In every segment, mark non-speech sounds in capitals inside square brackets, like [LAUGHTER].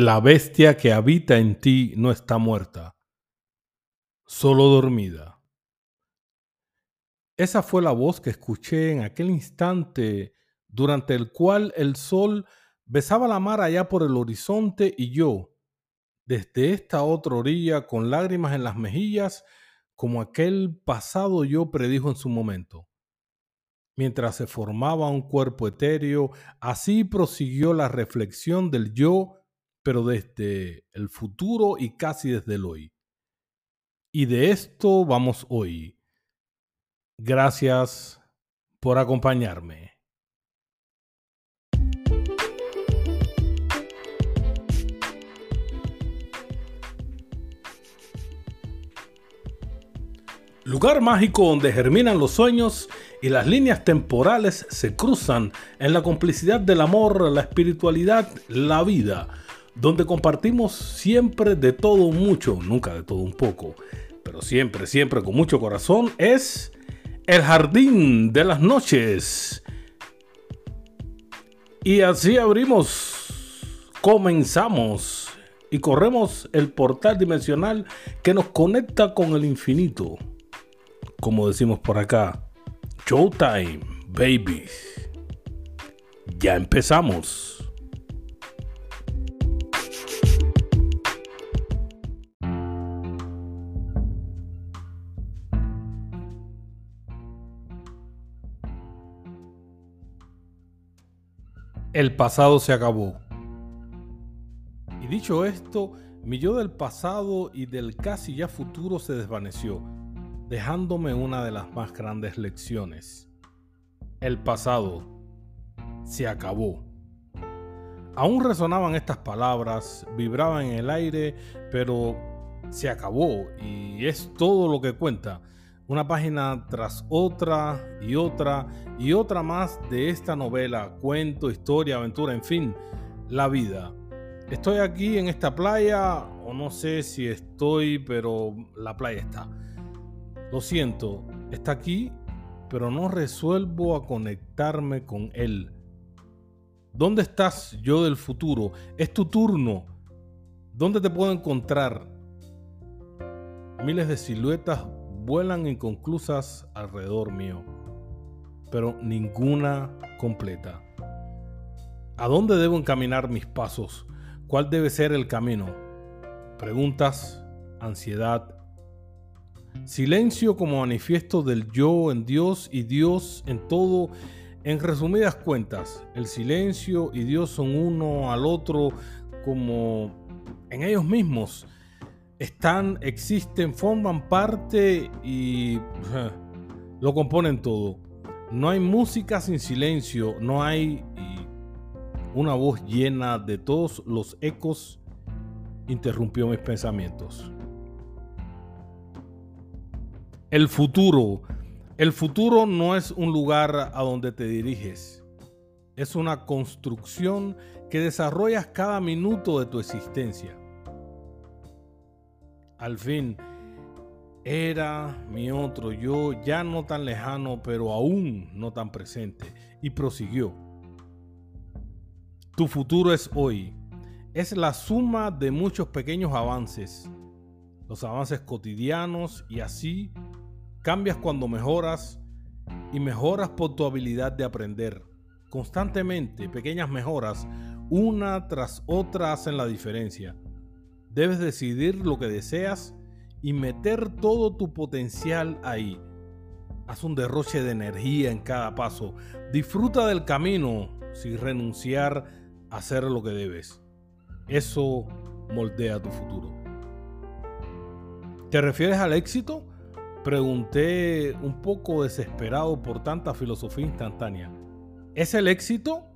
La bestia que habita en ti no está muerta, solo dormida. Esa fue la voz que escuché en aquel instante durante el cual el sol besaba la mar allá por el horizonte y yo, desde esta otra orilla, con lágrimas en las mejillas, como aquel pasado yo predijo en su momento. Mientras se formaba un cuerpo etéreo, así prosiguió la reflexión del yo pero desde el futuro y casi desde el hoy. Y de esto vamos hoy. Gracias por acompañarme. Lugar mágico donde germinan los sueños y las líneas temporales se cruzan en la complicidad del amor, la espiritualidad, la vida donde compartimos siempre de todo mucho, nunca de todo un poco, pero siempre, siempre con mucho corazón, es el jardín de las noches. Y así abrimos, comenzamos y corremos el portal dimensional que nos conecta con el infinito. Como decimos por acá, Showtime, babies. Ya empezamos. El pasado se acabó. Y dicho esto, mi yo del pasado y del casi ya futuro se desvaneció, dejándome una de las más grandes lecciones. El pasado se acabó. Aún resonaban estas palabras, vibraban en el aire, pero se acabó y es todo lo que cuenta una página tras otra y otra y otra más de esta novela, cuento, historia, aventura, en fin, la vida. Estoy aquí en esta playa o no sé si estoy, pero la playa está. Lo siento, está aquí, pero no resuelvo a conectarme con él. ¿Dónde estás yo del futuro? Es tu turno. ¿Dónde te puedo encontrar? Miles de siluetas vuelan inconclusas alrededor mío, pero ninguna completa. ¿A dónde debo encaminar mis pasos? ¿Cuál debe ser el camino? Preguntas, ansiedad, silencio como manifiesto del yo en Dios y Dios en todo. En resumidas cuentas, el silencio y Dios son uno al otro como en ellos mismos están, existen, forman parte y [LAUGHS] lo componen todo. No hay música sin silencio, no hay una voz llena de todos los ecos interrumpió mis pensamientos. El futuro. El futuro no es un lugar a donde te diriges. Es una construcción que desarrollas cada minuto de tu existencia. Al fin, era mi otro yo, ya no tan lejano, pero aún no tan presente, y prosiguió. Tu futuro es hoy. Es la suma de muchos pequeños avances, los avances cotidianos, y así cambias cuando mejoras y mejoras por tu habilidad de aprender. Constantemente, pequeñas mejoras, una tras otra hacen la diferencia. Debes decidir lo que deseas y meter todo tu potencial ahí. Haz un derroche de energía en cada paso. Disfruta del camino sin renunciar a hacer lo que debes. Eso moldea tu futuro. ¿Te refieres al éxito? Pregunté un poco desesperado por tanta filosofía instantánea. ¿Es el éxito?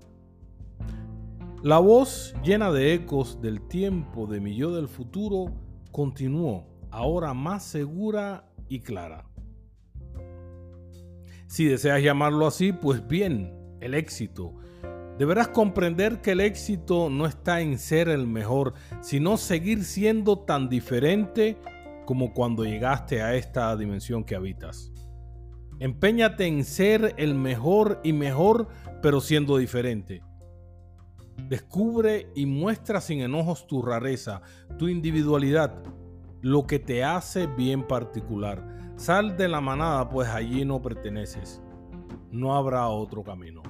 La voz llena de ecos del tiempo de mi yo del futuro continuó, ahora más segura y clara. Si deseas llamarlo así, pues bien, el éxito. Deberás comprender que el éxito no está en ser el mejor, sino seguir siendo tan diferente como cuando llegaste a esta dimensión que habitas. Empeñate en ser el mejor y mejor, pero siendo diferente Descubre y muestra sin enojos tu rareza, tu individualidad, lo que te hace bien particular. Sal de la manada, pues allí no perteneces. No habrá otro camino.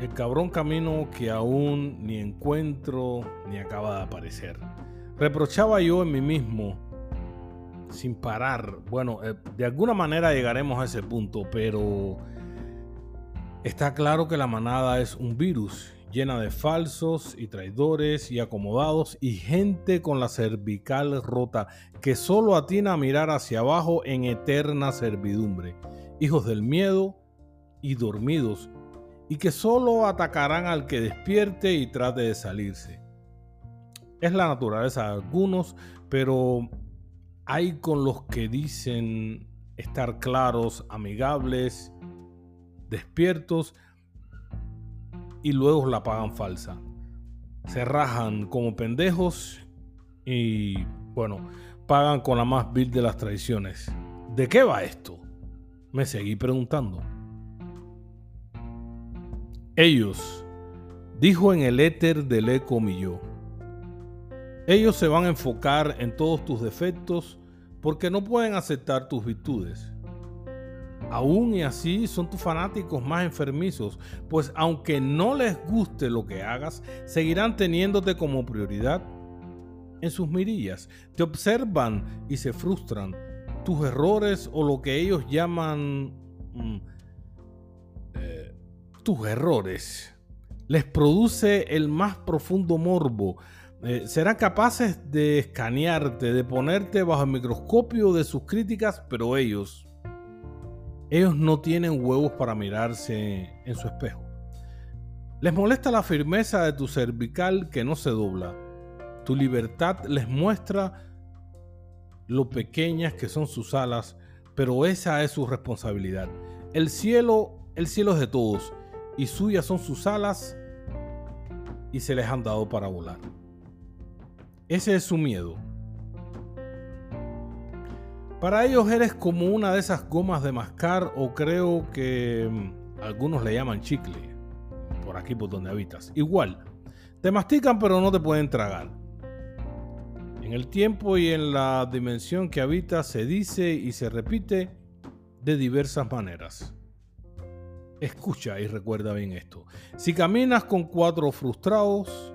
El cabrón camino que aún ni encuentro ni acaba de aparecer. Reprochaba yo en mí mismo sin parar. Bueno, eh, de alguna manera llegaremos a ese punto, pero está claro que la manada es un virus llena de falsos y traidores y acomodados y gente con la cervical rota que solo atina a mirar hacia abajo en eterna servidumbre, hijos del miedo y dormidos, y que solo atacarán al que despierte y trate de salirse. Es la naturaleza de algunos, pero hay con los que dicen estar claros, amigables, despiertos y luego la pagan falsa. Se rajan como pendejos y bueno, pagan con la más vil de las traiciones. ¿De qué va esto? Me seguí preguntando. Ellos, dijo en el éter del eco mi yo ellos se van a enfocar en todos tus defectos porque no pueden aceptar tus virtudes. Aún y así son tus fanáticos más enfermizos, pues aunque no les guste lo que hagas, seguirán teniéndote como prioridad en sus mirillas. Te observan y se frustran. Tus errores o lo que ellos llaman mm, eh, tus errores les produce el más profundo morbo eh, serán capaces de escanearte, de ponerte bajo el microscopio de sus críticas, pero ellos, ellos no tienen huevos para mirarse en su espejo. Les molesta la firmeza de tu cervical que no se dobla. Tu libertad les muestra lo pequeñas que son sus alas, pero esa es su responsabilidad. El cielo, el cielo es de todos, y suyas son sus alas, y se les han dado para volar. Ese es su miedo. Para ellos eres como una de esas gomas de mascar o creo que mm, algunos le llaman chicle, por aquí por donde habitas. Igual, te mastican pero no te pueden tragar. En el tiempo y en la dimensión que habitas se dice y se repite de diversas maneras. Escucha y recuerda bien esto. Si caminas con cuatro frustrados,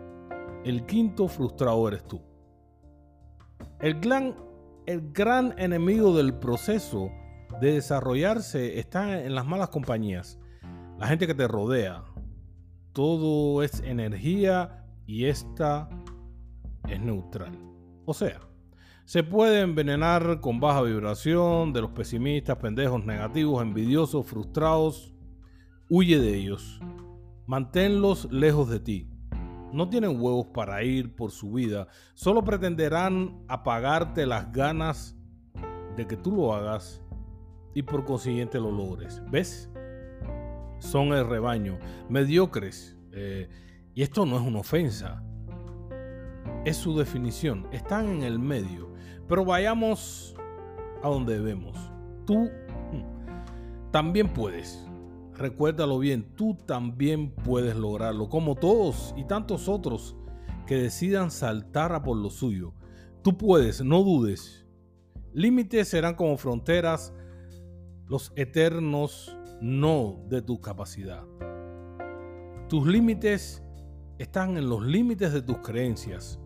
el quinto frustrado eres tú. El gran, el gran enemigo del proceso de desarrollarse está en las malas compañías. La gente que te rodea. Todo es energía y esta es neutral. O sea, se puede envenenar con baja vibración de los pesimistas, pendejos, negativos, envidiosos, frustrados. Huye de ellos. Manténlos lejos de ti no tienen huevos para ir por su vida, solo pretenderán apagarte las ganas de que tú lo hagas y por consiguiente lo logres. ¿Ves? Son el rebaño, mediocres. Eh, y esto no es una ofensa, es su definición. Están en el medio. Pero vayamos a donde debemos. Tú mm, también puedes. Recuérdalo bien, tú también puedes lograrlo, como todos y tantos otros que decidan saltar a por lo suyo. Tú puedes, no dudes. Límites serán como fronteras, los eternos no de tu capacidad. Tus límites están en los límites de tus creencias,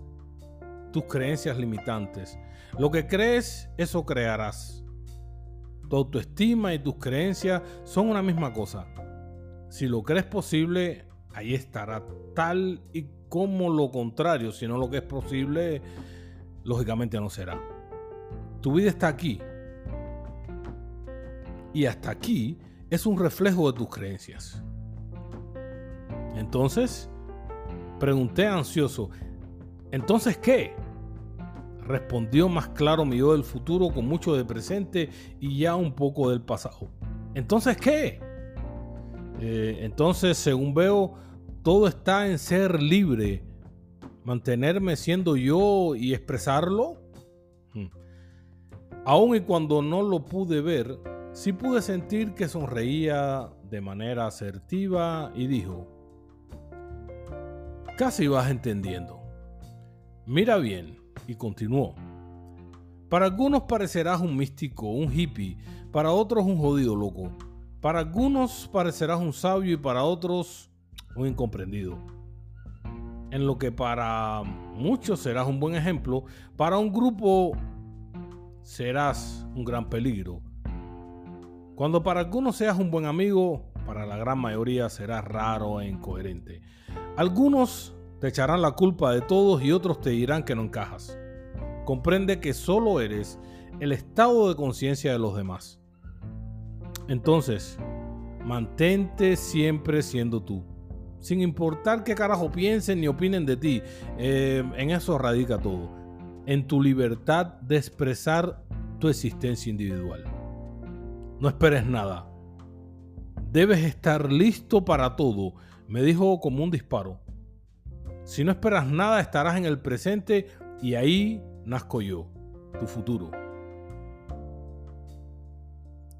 tus creencias limitantes. Lo que crees, eso crearás. Tu autoestima y tus creencias son una misma cosa. Si lo crees posible, ahí estará tal y como lo contrario. Si no lo que es posible, lógicamente no será. Tu vida está aquí. Y hasta aquí es un reflejo de tus creencias. Entonces, pregunté ansioso, ¿entonces qué? Respondió más claro mi yo del futuro con mucho de presente y ya un poco del pasado. Entonces, ¿qué? Eh, entonces, según veo, todo está en ser libre, mantenerme siendo yo y expresarlo. Hmm. Aún y cuando no lo pude ver, sí pude sentir que sonreía de manera asertiva y dijo, casi vas entendiendo. Mira bien, y continuó. Para algunos parecerás un místico, un hippie, para otros un jodido loco. Para algunos parecerás un sabio y para otros un incomprendido. En lo que para muchos serás un buen ejemplo, para un grupo serás un gran peligro. Cuando para algunos seas un buen amigo, para la gran mayoría serás raro e incoherente. Algunos te echarán la culpa de todos y otros te dirán que no encajas. Comprende que solo eres el estado de conciencia de los demás. Entonces, mantente siempre siendo tú. Sin importar qué carajo piensen ni opinen de ti. Eh, en eso radica todo. En tu libertad de expresar tu existencia individual. No esperes nada. Debes estar listo para todo. Me dijo como un disparo. Si no esperas nada, estarás en el presente y ahí nazco yo, tu futuro.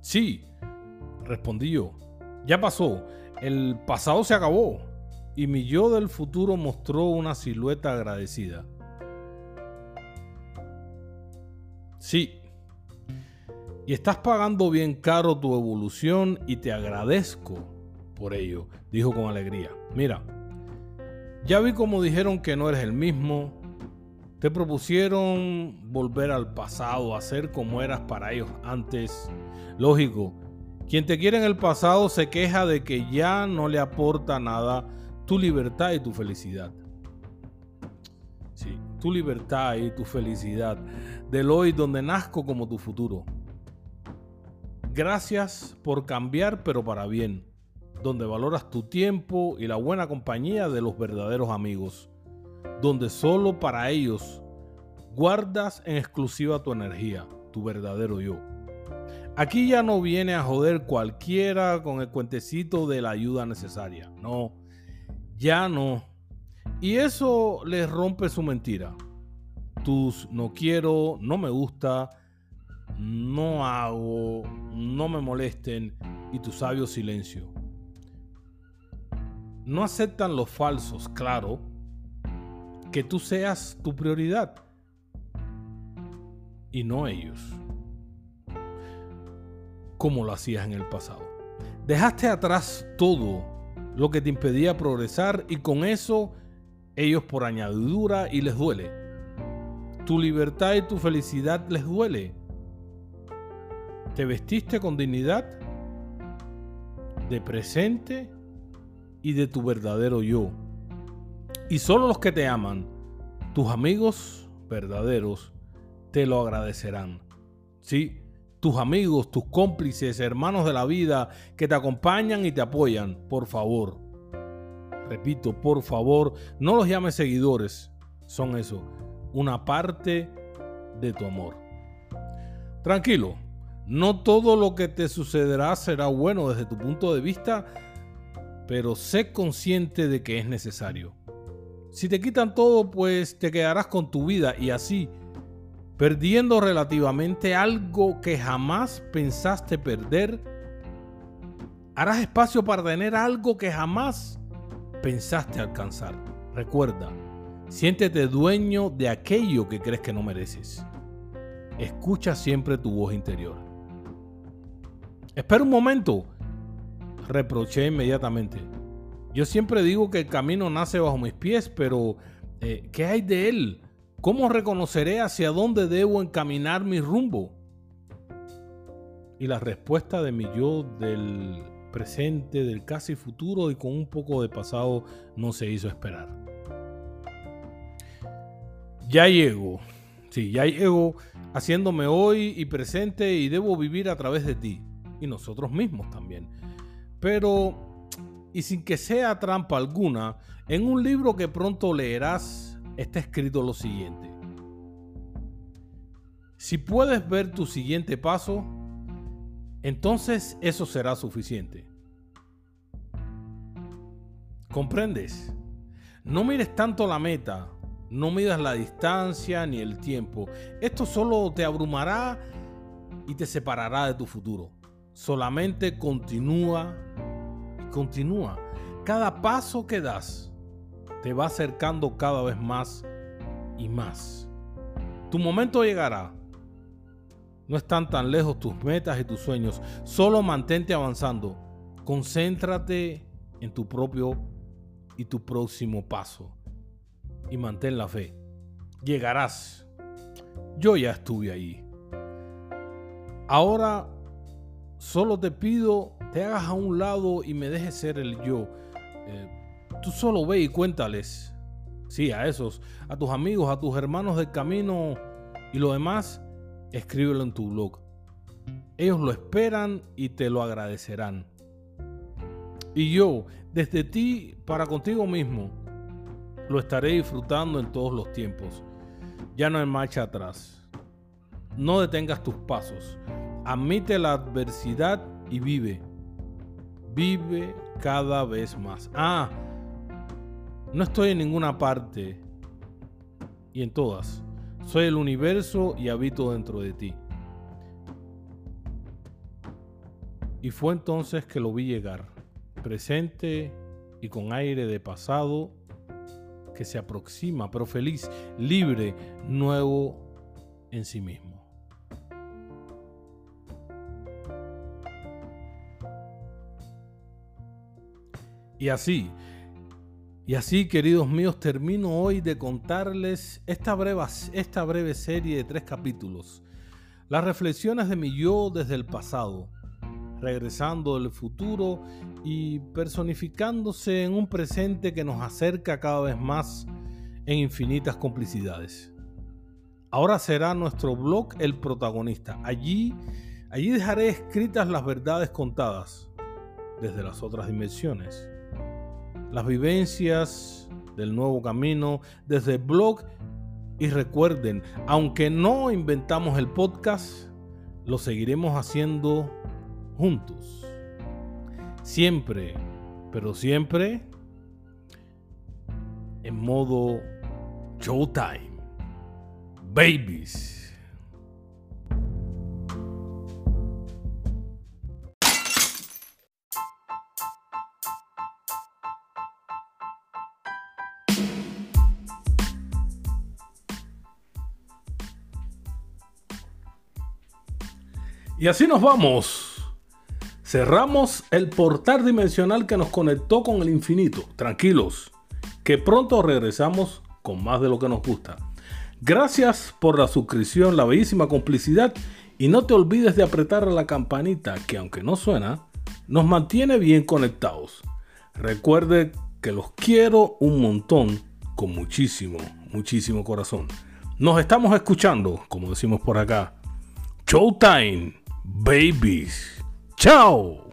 Sí, respondí yo. Ya pasó. El pasado se acabó. Y mi yo del futuro mostró una silueta agradecida. Sí. Y estás pagando bien caro tu evolución y te agradezco por ello, dijo con alegría. Mira, ya vi como dijeron que no eres el mismo. Te propusieron volver al pasado, a ser como eras para ellos antes. Lógico, quien te quiere en el pasado se queja de que ya no le aporta nada tu libertad y tu felicidad. Sí, tu libertad y tu felicidad del hoy donde nazco como tu futuro. Gracias por cambiar pero para bien donde valoras tu tiempo y la buena compañía de los verdaderos amigos, donde solo para ellos guardas en exclusiva tu energía, tu verdadero yo. Aquí ya no viene a joder cualquiera con el cuentecito de la ayuda necesaria, no, ya no. Y eso les rompe su mentira. Tus no quiero, no me gusta, no hago, no me molesten y tu sabio silencio. No aceptan los falsos, claro, que tú seas tu prioridad y no ellos, como lo hacías en el pasado. Dejaste atrás todo lo que te impedía progresar y con eso ellos por añadidura y les duele. Tu libertad y tu felicidad les duele. Te vestiste con dignidad de presente y de tu verdadero yo. Y solo los que te aman, tus amigos verdaderos, te lo agradecerán. Sí, tus amigos, tus cómplices, hermanos de la vida que te acompañan y te apoyan, por favor. Repito, por favor, no los llames seguidores. Son eso, una parte de tu amor. Tranquilo, no todo lo que te sucederá será bueno desde tu punto de vista pero sé consciente de que es necesario. Si te quitan todo, pues te quedarás con tu vida y así, perdiendo relativamente algo que jamás pensaste perder, harás espacio para tener algo que jamás pensaste alcanzar. Recuerda, siéntete dueño de aquello que crees que no mereces. Escucha siempre tu voz interior. Espera un momento reproché inmediatamente. Yo siempre digo que el camino nace bajo mis pies, pero eh, ¿qué hay de él? ¿Cómo reconoceré hacia dónde debo encaminar mi rumbo? Y la respuesta de mi yo del presente, del casi futuro y con un poco de pasado no se hizo esperar. Ya llego, sí, ya llego haciéndome hoy y presente y debo vivir a través de ti y nosotros mismos también. Pero, y sin que sea trampa alguna, en un libro que pronto leerás está escrito lo siguiente. Si puedes ver tu siguiente paso, entonces eso será suficiente. ¿Comprendes? No mires tanto la meta, no midas la distancia ni el tiempo. Esto solo te abrumará y te separará de tu futuro. Solamente continúa continúa. Cada paso que das te va acercando cada vez más y más. Tu momento llegará. No están tan lejos tus metas y tus sueños. Solo mantente avanzando. Concéntrate en tu propio y tu próximo paso. Y mantén la fe. Llegarás. Yo ya estuve ahí. Ahora solo te pido te hagas a un lado y me dejes ser el yo. Eh, tú solo ve y cuéntales. Sí, a esos, a tus amigos, a tus hermanos del camino y lo demás, escríbelo en tu blog. Ellos lo esperan y te lo agradecerán. Y yo, desde ti para contigo mismo, lo estaré disfrutando en todos los tiempos. Ya no hay marcha atrás. No detengas tus pasos. Admite la adversidad y vive. Vive cada vez más. Ah, no estoy en ninguna parte y en todas. Soy el universo y habito dentro de ti. Y fue entonces que lo vi llegar, presente y con aire de pasado que se aproxima, pero feliz, libre, nuevo en sí mismo. Y así, y así, queridos míos, termino hoy de contarles esta breve, esta breve serie de tres capítulos. Las reflexiones de mi yo desde el pasado, regresando del futuro y personificándose en un presente que nos acerca cada vez más en infinitas complicidades. Ahora será nuestro blog el protagonista. Allí, allí dejaré escritas las verdades contadas desde las otras dimensiones las vivencias del nuevo camino desde el blog y recuerden, aunque no inventamos el podcast, lo seguiremos haciendo juntos. Siempre, pero siempre en modo Showtime. Babies. Y así nos vamos. Cerramos el portal dimensional que nos conectó con el infinito. Tranquilos, que pronto regresamos con más de lo que nos gusta. Gracias por la suscripción, la bellísima complicidad y no te olvides de apretar la campanita que aunque no suena, nos mantiene bien conectados. Recuerde que los quiero un montón con muchísimo, muchísimo corazón. Nos estamos escuchando, como decimos por acá. Showtime babies. Ciao!